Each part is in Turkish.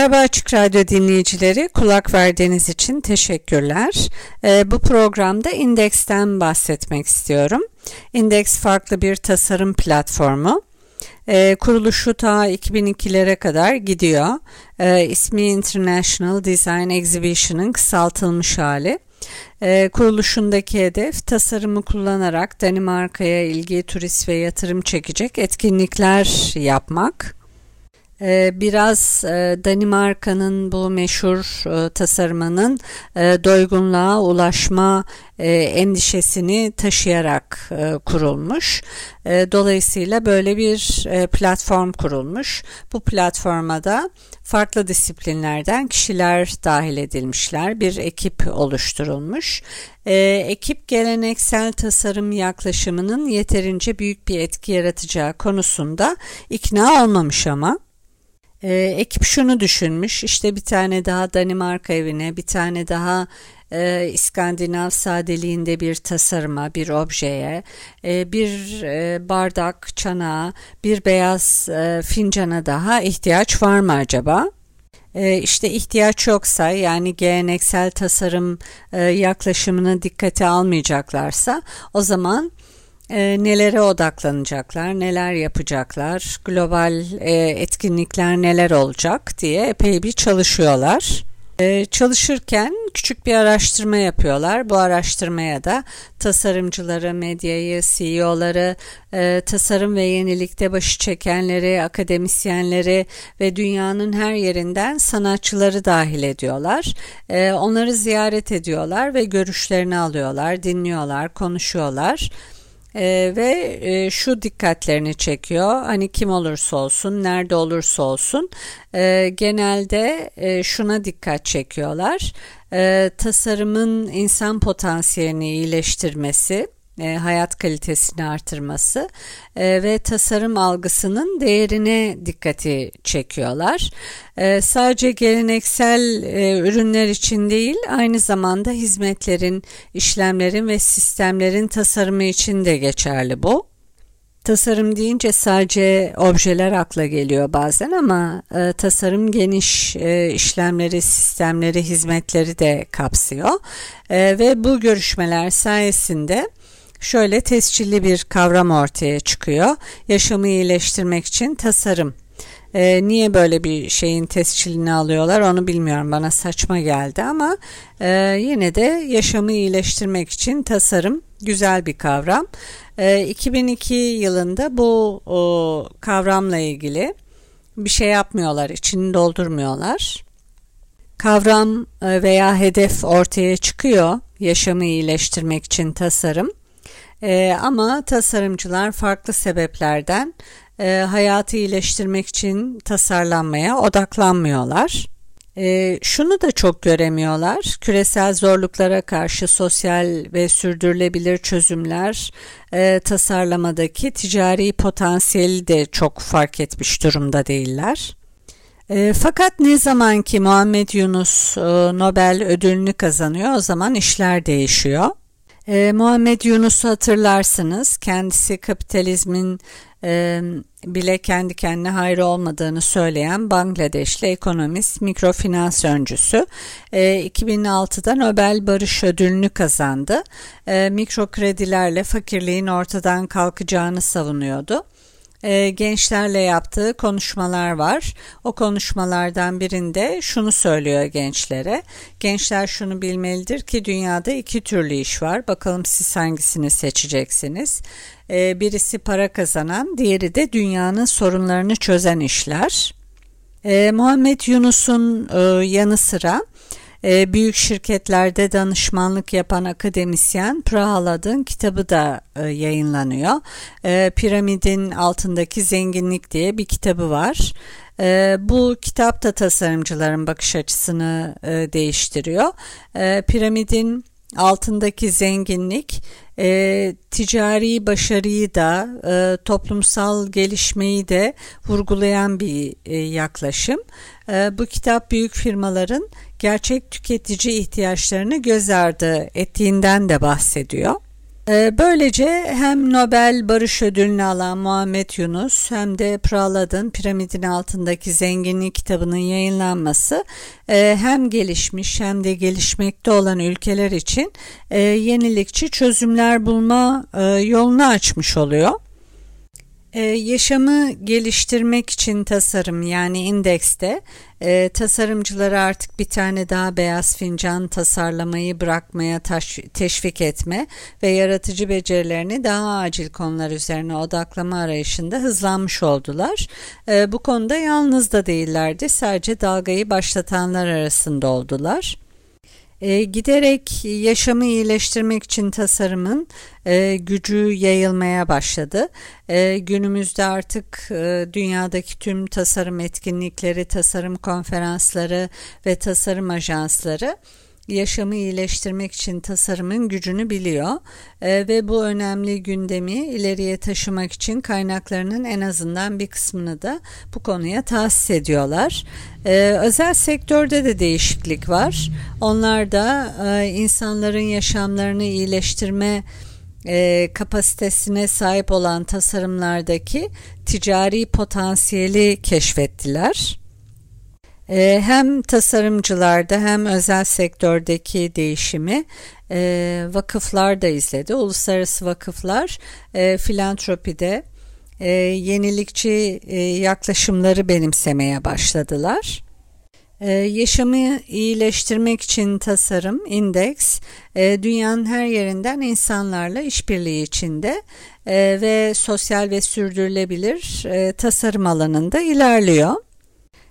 Merhaba Açık Radyo dinleyicileri, kulak verdiğiniz için teşekkürler. Ee, bu programda Index'ten bahsetmek istiyorum. Index farklı bir tasarım platformu. Ee, kuruluşu ta 2002'lere kadar gidiyor. Ee, ismi International Design Exhibition'ın kısaltılmış hali. Ee, kuruluşundaki hedef tasarımı kullanarak Danimarka'ya ilgi, turist ve yatırım çekecek etkinlikler yapmak. Ee, biraz e, Danimarka'nın bu meşhur e, tasarımının e, doygunluğa ulaşma endişesini taşıyarak kurulmuş. Dolayısıyla böyle bir platform kurulmuş. Bu platforma da farklı disiplinlerden kişiler dahil edilmişler. Bir ekip oluşturulmuş. Ekip geleneksel tasarım yaklaşımının yeterince büyük bir etki yaratacağı konusunda ikna olmamış ama e, ekip şunu düşünmüş işte bir tane daha Danimarka evine bir tane daha e, İskandinav sadeliğinde bir tasarıma bir objeye e, bir e, bardak çanağa bir beyaz e, fincana daha ihtiyaç var mı acaba? E, işte ihtiyaç yoksa yani geleneksel tasarım e, yaklaşımını dikkate almayacaklarsa o zaman e, nelere odaklanacaklar, neler yapacaklar, global e, etkinlikler neler olacak diye epey bir çalışıyorlar. E, çalışırken küçük bir araştırma yapıyorlar. Bu araştırmaya da tasarımcıları, medyayı, CEO'ları, e, tasarım ve yenilikte başı çekenleri, akademisyenleri ve dünyanın her yerinden sanatçıları dahil ediyorlar. E, onları ziyaret ediyorlar ve görüşlerini alıyorlar, dinliyorlar, konuşuyorlar. Ee, ve e, şu dikkatlerini çekiyor. Hani kim olursa olsun nerede olursa olsun e, genelde e, şuna dikkat çekiyorlar. E, tasarımın insan potansiyelini iyileştirmesi e, hayat kalitesini artırması e, ve tasarım algısının değerine dikkati çekiyorlar. E, sadece geleneksel ürünler için değil aynı zamanda hizmetlerin, işlemlerin ve sistemlerin tasarımı için de geçerli bu. Tasarım deyince sadece objeler akla geliyor bazen ama e, tasarım geniş e, işlemleri, sistemleri, hizmetleri de kapsıyor. E, ve bu görüşmeler sayesinde şöyle tescilli bir kavram ortaya çıkıyor. Yaşamı iyileştirmek için tasarım. Ee, niye böyle bir şeyin tescilini alıyorlar onu bilmiyorum bana saçma geldi ama e, yine de yaşamı iyileştirmek için tasarım güzel bir kavram. E, 2002 yılında bu o, kavramla ilgili bir şey yapmıyorlar, içini doldurmuyorlar. Kavram e, veya hedef ortaya çıkıyor yaşamı iyileştirmek için tasarım. E, ama tasarımcılar farklı sebeplerden e, hayatı iyileştirmek için tasarlanmaya odaklanmıyorlar. E, şunu da çok göremiyorlar. Küresel zorluklara karşı sosyal ve sürdürülebilir çözümler e, tasarlamadaki ticari potansiyeli de çok fark etmiş durumda değiller. E, fakat ne zaman ki Muhammed Yunus e, Nobel ödülünü kazanıyor o zaman işler değişiyor. E, Muhammed Yunus'u hatırlarsınız. Kendisi kapitalizmin e, bile kendi kendine hayrı olmadığını söyleyen Bangladeşli ekonomist, mikrofinans öncüsü. E, 2006'da Nobel Barış Ödülünü kazandı. E, mikro kredilerle fakirliğin ortadan kalkacağını savunuyordu e, gençlerle yaptığı konuşmalar var. O konuşmalardan birinde şunu söylüyor gençlere. Gençler şunu bilmelidir ki dünyada iki türlü iş var. Bakalım siz hangisini seçeceksiniz. E, birisi para kazanan, diğeri de dünyanın sorunlarını çözen işler. E, Muhammed Yunus'un e, yanı sıra e, büyük şirketlerde danışmanlık yapan akademisyen Prahalad'ın kitabı da e, yayınlanıyor. E, Piramidin altındaki zenginlik diye bir kitabı var. E, bu kitap da tasarımcıların bakış açısını e, değiştiriyor. Piramidin altındaki zenginlik e, ticari başarıyı da toplumsal gelişmeyi de vurgulayan bir yaklaşım. Bu kitap büyük firmaların gerçek tüketici ihtiyaçlarını göz ardı ettiğinden de bahsediyor. Ee, böylece hem Nobel Barış Ödülünü alan Muhammed Yunus hem de Prahalad'ın Piramidin Altındaki Zenginlik kitabının yayınlanması e, hem gelişmiş hem de gelişmekte olan ülkeler için e, yenilikçi çözümler bulma e, yolunu açmış oluyor. Ee, yaşamı geliştirmek için tasarım yani indekste e, tasarımcıları artık bir tane daha beyaz fincan tasarlamayı bırakmaya taş, teşvik etme ve yaratıcı becerilerini daha acil konular üzerine odaklama arayışında hızlanmış oldular. E, bu konuda yalnız da değillerdi sadece dalgayı başlatanlar arasında oldular. E, giderek yaşamı iyileştirmek için tasarımın e, gücü yayılmaya başladı. E, günümüzde artık e, dünyadaki tüm tasarım etkinlikleri, tasarım konferansları ve tasarım ajansları yaşamı iyileştirmek için tasarımın gücünü biliyor e, ve bu önemli gündemi ileriye taşımak için kaynaklarının en azından bir kısmını da bu konuya tahsis ediyorlar. E, özel sektörde de değişiklik var. Onlar da e, insanların yaşamlarını iyileştirme e, kapasitesine sahip olan tasarımlardaki ticari potansiyeli keşfettiler. Ee, hem tasarımcılarda hem özel sektördeki değişimi e, vakıflar da izledi. Uluslararası vakıflar e, filantropide e, yenilikçi yaklaşımları benimsemeye başladılar. yaşamı iyileştirmek için tasarım, indeks, dünyanın her yerinden insanlarla işbirliği içinde ve sosyal ve sürdürülebilir tasarım alanında ilerliyor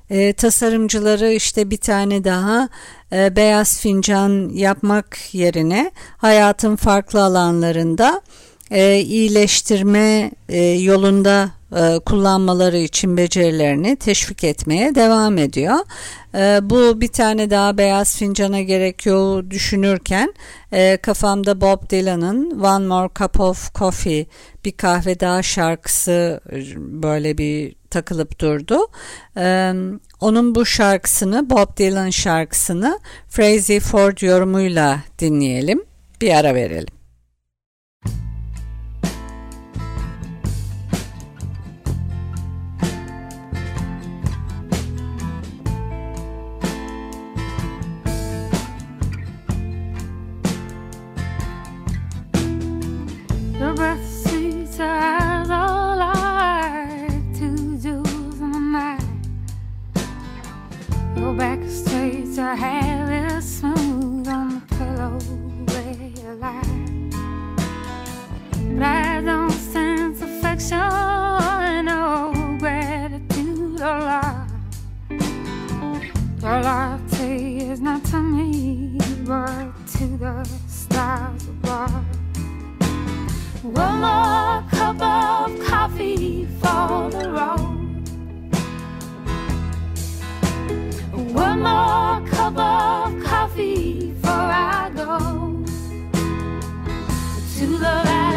e, tasarımcıları işte bir tane daha e, beyaz fincan yapmak yerine hayatın farklı alanlarında e, iyileştirme e, yolunda e, kullanmaları için becerilerini teşvik etmeye devam ediyor. E, bu bir tane daha beyaz fincana gerekiyor düşünürken e, kafamda Bob Dylan'ın One More Cup of Coffee bir kahve daha şarkısı böyle bir takılıp durdu. onun bu şarkısını Bob Dylan şarkısını Frazee Ford yorumuyla dinleyelim. Bir ara verelim. latte is not to me, but to the stars above. One more cup of coffee for the road. One more cup of coffee for I go to the.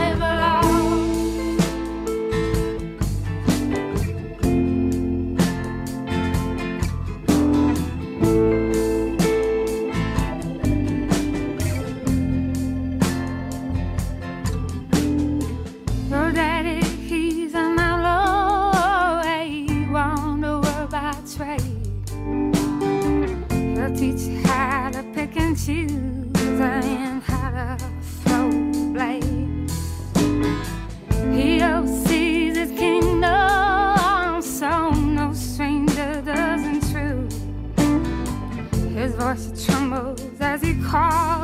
to the empire flow blade. He oversees his kingdom, so no stranger doesn't intrude. His voice trembles as he calls.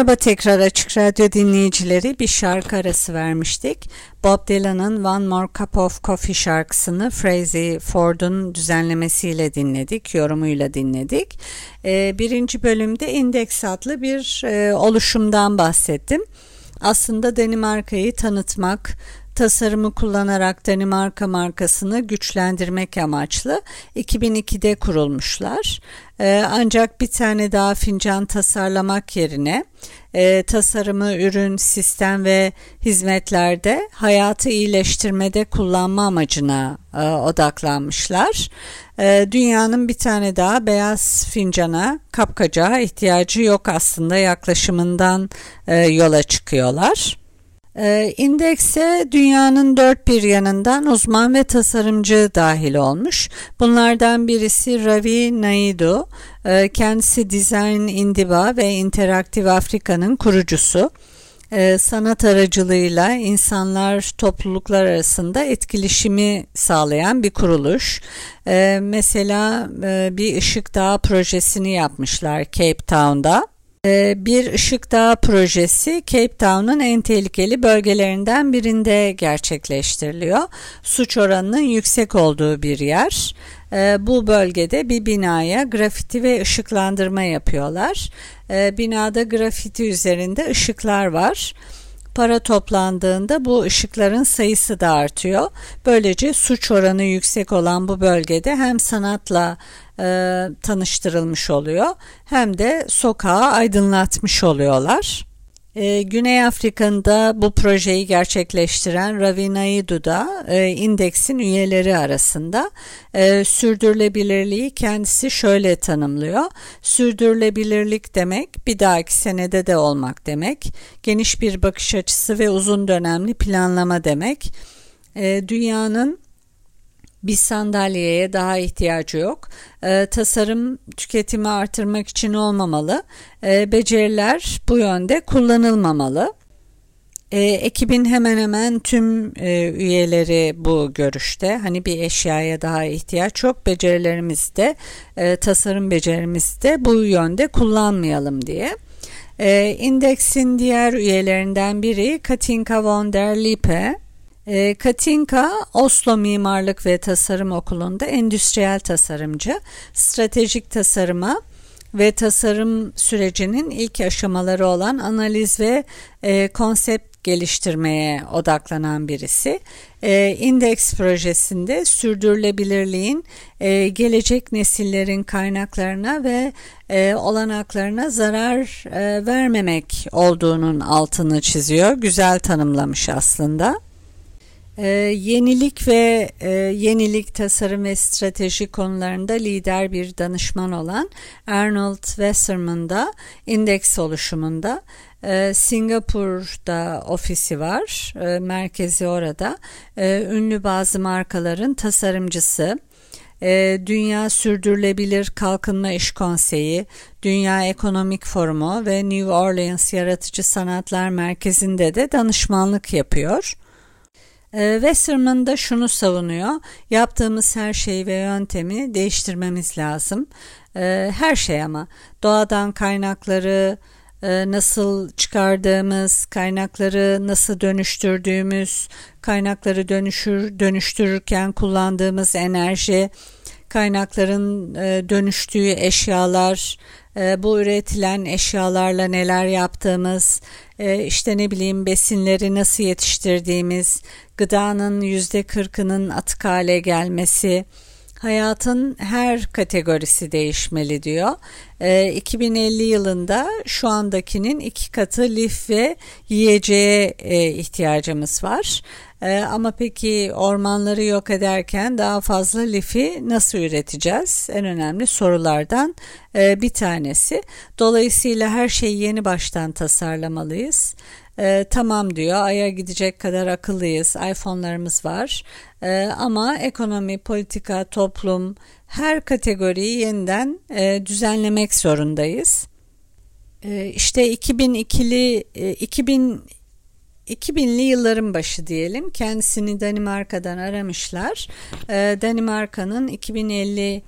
Merhaba tekrar Açık Radyo dinleyicileri bir şarkı arası vermiştik. Bob Dylan'ın One More Cup of Coffee şarkısını Frazee Ford'un düzenlemesiyle dinledik, yorumuyla dinledik. Ee, birinci bölümde Index adlı bir e, oluşumdan bahsettim. Aslında Danimarka'yı tanıtmak, tasarımı kullanarak Danimarka markasını güçlendirmek amaçlı 2002'de kurulmuşlar. Ee, ancak bir tane daha fincan tasarlamak yerine e, tasarımı ürün, sistem ve hizmetlerde hayatı iyileştirmede kullanma amacına e, odaklanmışlar. E, dünyanın bir tane daha beyaz fincana, kapkacağa ihtiyacı yok aslında yaklaşımından yola çıkıyorlar. Ee, indekse dünyanın dört bir yanından uzman ve tasarımcı dahil olmuş. Bunlardan birisi Ravi Naidu. Ee, kendisi Design Indiba ve Interaktif Afrika'nın kurucusu. Ee, sanat aracılığıyla insanlar topluluklar arasında etkileşimi sağlayan bir kuruluş. Mesela e, bir ışık dağı projesini yapmışlar Cape Town'da. Ee, bir ışık dağı projesi Cape Town'un en tehlikeli bölgelerinden birinde gerçekleştiriliyor. Suç oranının yüksek olduğu bir yer. Ee, bu bölgede bir binaya grafiti ve ışıklandırma yapıyorlar. Ee, binada grafiti üzerinde ışıklar var. Para toplandığında bu ışıkların sayısı da artıyor. Böylece suç oranı yüksek olan bu bölgede hem sanatla e, tanıştırılmış oluyor hem de sokağı aydınlatmış oluyorlar. E, Güney Afrika'da bu projeyi gerçekleştiren Ravi Naidu da e, indeksin üyeleri arasında e, sürdürülebilirliği kendisi şöyle tanımlıyor. Sürdürülebilirlik demek bir dahaki senede de olmak demek. Geniş bir bakış açısı ve uzun dönemli planlama demek. E, dünyanın bir sandalyeye daha ihtiyacı yok. E, tasarım tüketimi artırmak için olmamalı. E, beceriler bu yönde kullanılmamalı. E, ekibin hemen hemen tüm e, üyeleri bu görüşte. Hani bir eşyaya daha ihtiyaç yok. Becerilerimiz de, e, tasarım becerimiz de bu yönde kullanmayalım diye. E, indeksin diğer üyelerinden biri Katinka von der Lippe. E, Katinka Oslo Mimarlık ve Tasarım Okulu'nda endüstriyel tasarımcı, stratejik tasarıma ve tasarım sürecinin ilk aşamaları olan analiz ve e, konsept geliştirmeye odaklanan birisi. E, Index projesinde sürdürülebilirliğin e, gelecek nesillerin kaynaklarına ve e, olanaklarına zarar e, vermemek olduğunun altını çiziyor. Güzel tanımlamış aslında. Ee, yenilik ve e, yenilik tasarım ve strateji konularında lider bir danışman olan Arnold Wasserman da indeks oluşumunda e, Singapur'da ofisi var, e, merkezi orada. E, ünlü bazı markaların tasarımcısı. E, Dünya Sürdürülebilir Kalkınma İş Konseyi, Dünya Ekonomik Forumu ve New Orleans Yaratıcı Sanatlar Merkezi'nde de danışmanlık yapıyor. E, Westerman da şunu savunuyor. Yaptığımız her şeyi ve yöntemi değiştirmemiz lazım. E, her şey ama doğadan kaynakları, e, nasıl çıkardığımız, kaynakları nasıl dönüştürdüğümüz, kaynakları dönüşür dönüştürürken kullandığımız enerji, kaynakların e, dönüştüğü eşyalar, e, bu üretilen eşyalarla neler yaptığımız, işte ne bileyim besinleri nasıl yetiştirdiğimiz, gıdanın yüzde kırkının atık hale gelmesi, hayatın her kategorisi değişmeli diyor. E, 2050 yılında şu andakinin iki katı lif ve yiyeceğe e, ihtiyacımız var. E, ama peki ormanları yok ederken daha fazla lifi nasıl üreteceğiz? En önemli sorulardan e, bir tanesi. Dolayısıyla her şeyi yeni baştan tasarlamalıyız. E, tamam diyor Ay'a gidecek kadar akıllıyız iPhone'larımız var e, ama ekonomi, politika, toplum her kategoriyi yeniden e, düzenlemek zorundayız. E, işte 2002'li e, 2000 2000'li yılların başı diyelim kendisini Danimarka'dan aramışlar. E, Danimarka'nın 2050 e,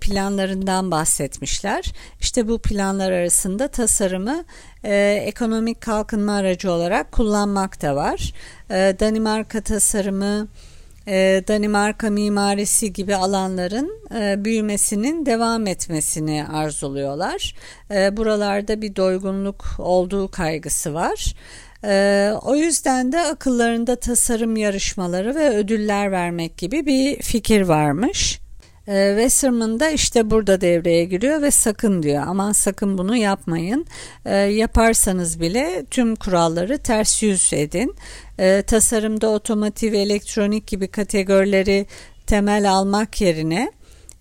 planlarından bahsetmişler. İşte bu planlar arasında tasarımı e, ekonomik kalkınma aracı olarak kullanmak da var. E, Danimarka tasarımı, e, Danimarka mimarisi gibi alanların e, büyümesinin devam etmesini arzuluyorlar. E, buralarda bir doygunluk olduğu kaygısı var. O yüzden de akıllarında tasarım yarışmaları ve ödüller vermek gibi bir fikir varmış. E, Westerman da işte burada devreye giriyor ve sakın diyor aman sakın bunu yapmayın. E, yaparsanız bile tüm kuralları ters yüz edin. E, tasarımda otomotiv, elektronik gibi kategorileri temel almak yerine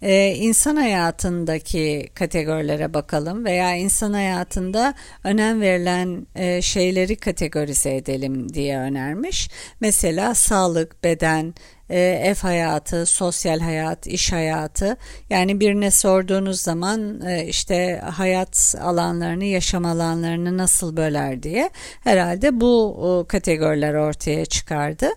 ee, insan hayatındaki kategorilere bakalım veya insan hayatında önem verilen e, şeyleri kategorize edelim diye önermiş. Mesela sağlık, beden, e, ev hayatı, sosyal hayat, iş hayatı. Yani birine sorduğunuz zaman e, işte hayat alanlarını, yaşam alanlarını nasıl böler diye herhalde bu kategoriler ortaya çıkardı.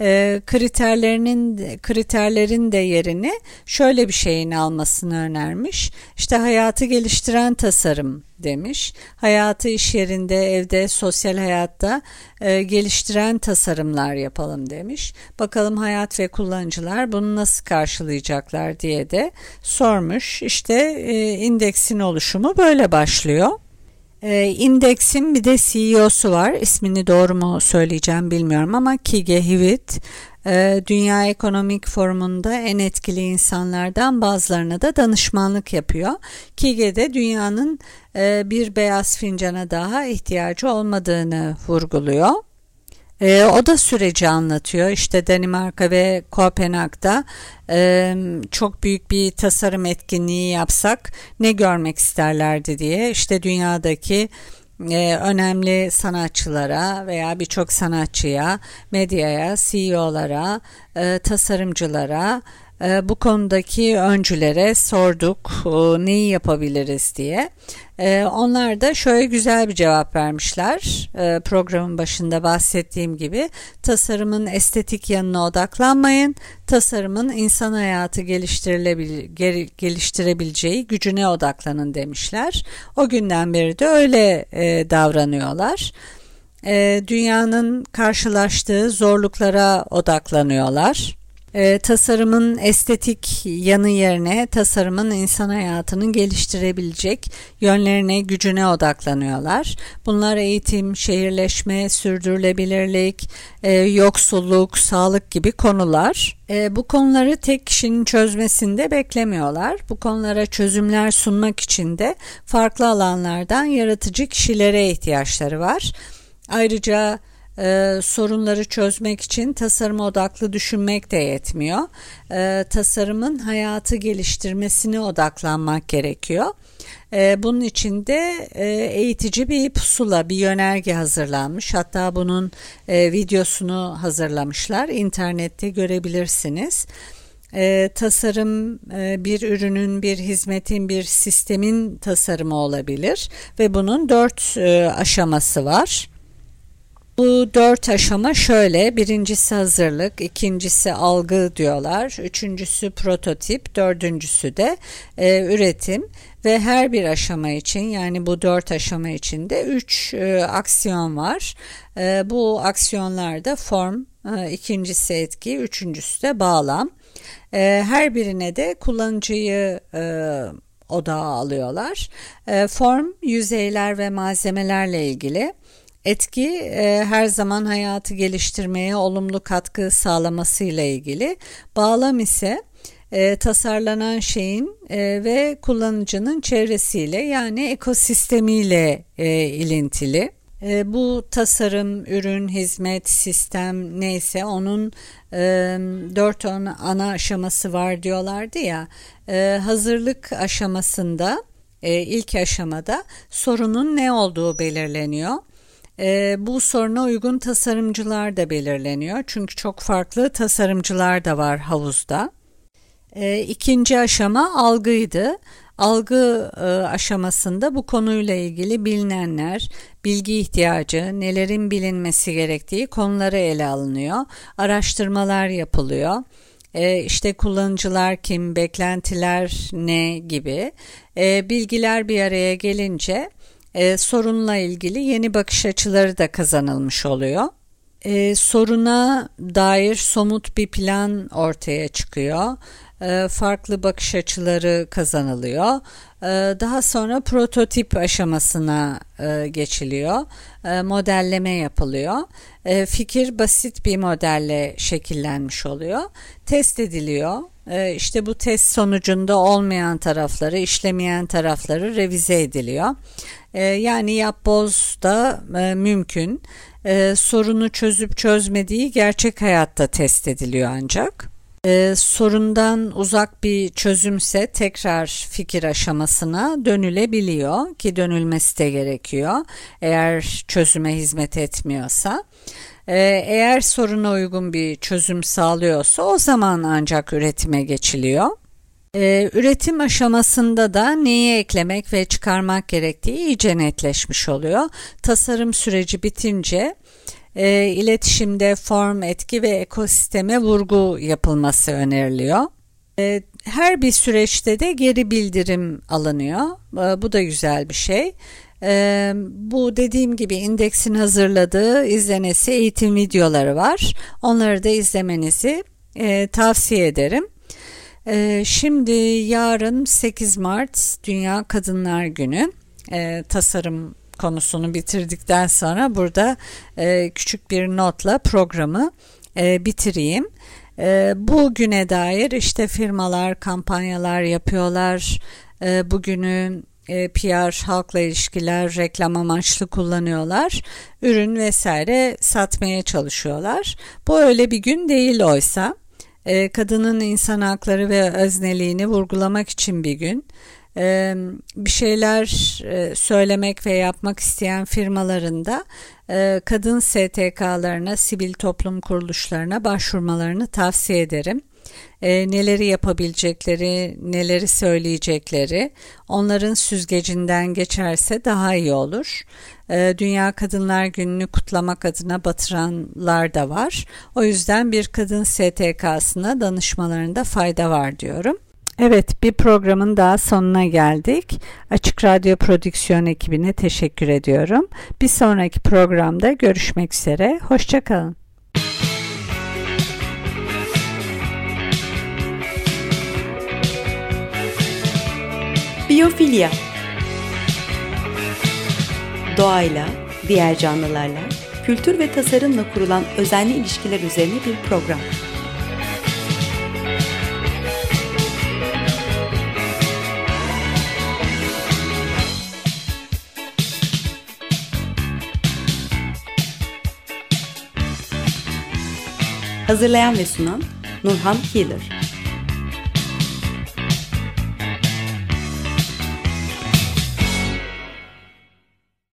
E, kriterlerinin kriterlerin de yerini şöyle bir şeyin almasını önermiş. İşte hayatı geliştiren tasarım demiş. Hayatı iş yerinde, evde, sosyal hayatta e, geliştiren tasarımlar yapalım demiş. Bakalım hayat ve kullanıcılar bunu nasıl karşılayacaklar diye de sormuş. İşte e, indeksin oluşumu böyle başlıyor. E, indeksin bir de CEO'su var. İsmini doğru mu söyleyeceğim bilmiyorum ama Kige Hewitt. E, Dünya Ekonomik Forumu'nda en etkili insanlardan bazılarına da danışmanlık yapıyor. Kige de dünyanın e, bir beyaz fincana daha ihtiyacı olmadığını vurguluyor. E, o da süreci anlatıyor. İşte Danimarka ve Kopenhag'da e, çok büyük bir tasarım etkinliği yapsak ne görmek isterlerdi diye. İşte dünyadaki e, önemli sanatçılara veya birçok sanatçıya, medyaya, CEO'lara, e, tasarımcılara bu konudaki öncülere sorduk neyi yapabiliriz diye. E, onlar da şöyle güzel bir cevap vermişler. E, programın başında bahsettiğim gibi tasarımın estetik yanına odaklanmayın. Tasarımın insan hayatı geliştirebileceği gücüne odaklanın demişler. O günden beri de öyle e, davranıyorlar. E, dünyanın karşılaştığı zorluklara odaklanıyorlar e, tasarımın estetik yanı yerine tasarımın insan hayatını geliştirebilecek yönlerine, gücüne odaklanıyorlar. Bunlar eğitim, şehirleşme, sürdürülebilirlik, e, yoksulluk, sağlık gibi konular. E, bu konuları tek kişinin çözmesinde beklemiyorlar. Bu konulara çözümler sunmak için de farklı alanlardan yaratıcı kişilere ihtiyaçları var. Ayrıca e, sorunları çözmek için tasarım odaklı düşünmek de yetmiyor. E, tasarımın hayatı geliştirmesine odaklanmak gerekiyor. E, bunun için de e, eğitici bir pusula, bir yönerge hazırlanmış. Hatta bunun e, videosunu hazırlamışlar. İnternette görebilirsiniz. E, tasarım e, bir ürünün, bir hizmetin, bir sistemin tasarımı olabilir ve bunun dört e, aşaması var. Bu dört aşama şöyle. Birincisi hazırlık, ikincisi algı diyorlar. Üçüncüsü prototip, dördüncüsü de e, üretim. ve her bir aşama için yani bu dört aşama içinde üç e, aksiyon var. E, bu aksiyonlarda form, e, ikincisi etki, üçüncüsü de bağlam. E, her birine de kullanıcıyı e, odağa alıyorlar. E, form yüzeyler ve malzemelerle ilgili. Etki e, her zaman hayatı geliştirmeye olumlu katkı sağlamasıyla ilgili. Bağlam ise e, tasarlanan şeyin e, ve kullanıcının çevresiyle yani ekosistemiyle e, ilintili. E, bu tasarım, ürün, hizmet, sistem neyse onun e, dört ana aşaması var diyorlardı ya. E, hazırlık aşamasında e, ilk aşamada sorunun ne olduğu belirleniyor. E, bu soruna uygun tasarımcılar da belirleniyor. Çünkü çok farklı tasarımcılar da var havuzda. E, ikinci aşama algıydı. Algı e, aşamasında bu konuyla ilgili bilinenler, bilgi ihtiyacı, nelerin bilinmesi gerektiği konuları ele alınıyor. Araştırmalar yapılıyor. E, işte kullanıcılar kim, beklentiler ne gibi e, bilgiler bir araya gelince e, sorunla ilgili yeni bakış açıları da kazanılmış oluyor. E, soruna dair somut bir plan ortaya çıkıyor. E, farklı bakış açıları kazanılıyor. E, daha sonra prototip aşamasına e, geçiliyor. Modelleme yapılıyor. Fikir basit bir modelle şekillenmiş oluyor. Test ediliyor. İşte bu test sonucunda olmayan tarafları, işlemeyen tarafları revize ediliyor. Yani yap boz da mümkün. Sorunu çözüp çözmediği gerçek hayatta test ediliyor ancak. Ee, sorundan uzak bir çözümse tekrar fikir aşamasına dönülebiliyor ki dönülmesi de gerekiyor eğer çözüme hizmet etmiyorsa. Ee, eğer soruna uygun bir çözüm sağlıyorsa o zaman ancak üretime geçiliyor. Ee, üretim aşamasında da neyi eklemek ve çıkarmak gerektiği iyice netleşmiş oluyor. Tasarım süreci bitince e, iletişimde form, etki ve ekosisteme vurgu yapılması öneriliyor. E, her bir süreçte de geri bildirim alınıyor. E, bu da güzel bir şey. E, bu dediğim gibi indeksin hazırladığı izlenesi eğitim videoları var. Onları da izlemenizi e, tavsiye ederim. E, şimdi yarın 8 Mart Dünya Kadınlar Günü. E, tasarım konusunu bitirdikten sonra burada e, küçük bir notla programı e, bitireyim. E, bugüne dair işte firmalar kampanyalar yapıyorlar. E, bugünü e, PR, halkla ilişkiler, reklam amaçlı kullanıyorlar. Ürün vesaire satmaya çalışıyorlar. Bu öyle bir gün değil oysa. E, kadının insan hakları ve özneliğini vurgulamak için bir gün bir şeyler söylemek ve yapmak isteyen firmalarında kadın STK'larına, sivil toplum kuruluşlarına başvurmalarını tavsiye ederim. neleri yapabilecekleri, neleri söyleyecekleri, onların süzgecinden geçerse daha iyi olur. Dünya Kadınlar Günü'nü kutlamak adına batıranlar da var. O yüzden bir kadın STK'sına danışmalarında fayda var diyorum. Evet bir programın daha sonuna geldik. Açık Radyo Prodüksiyon ekibine teşekkür ediyorum. Bir sonraki programda görüşmek üzere. Hoşçakalın. Biyofilya Doğayla, diğer canlılarla, kültür ve tasarımla kurulan özenli ilişkiler üzerine bir program. Hazırlayan ve sunan Nurhan Healer.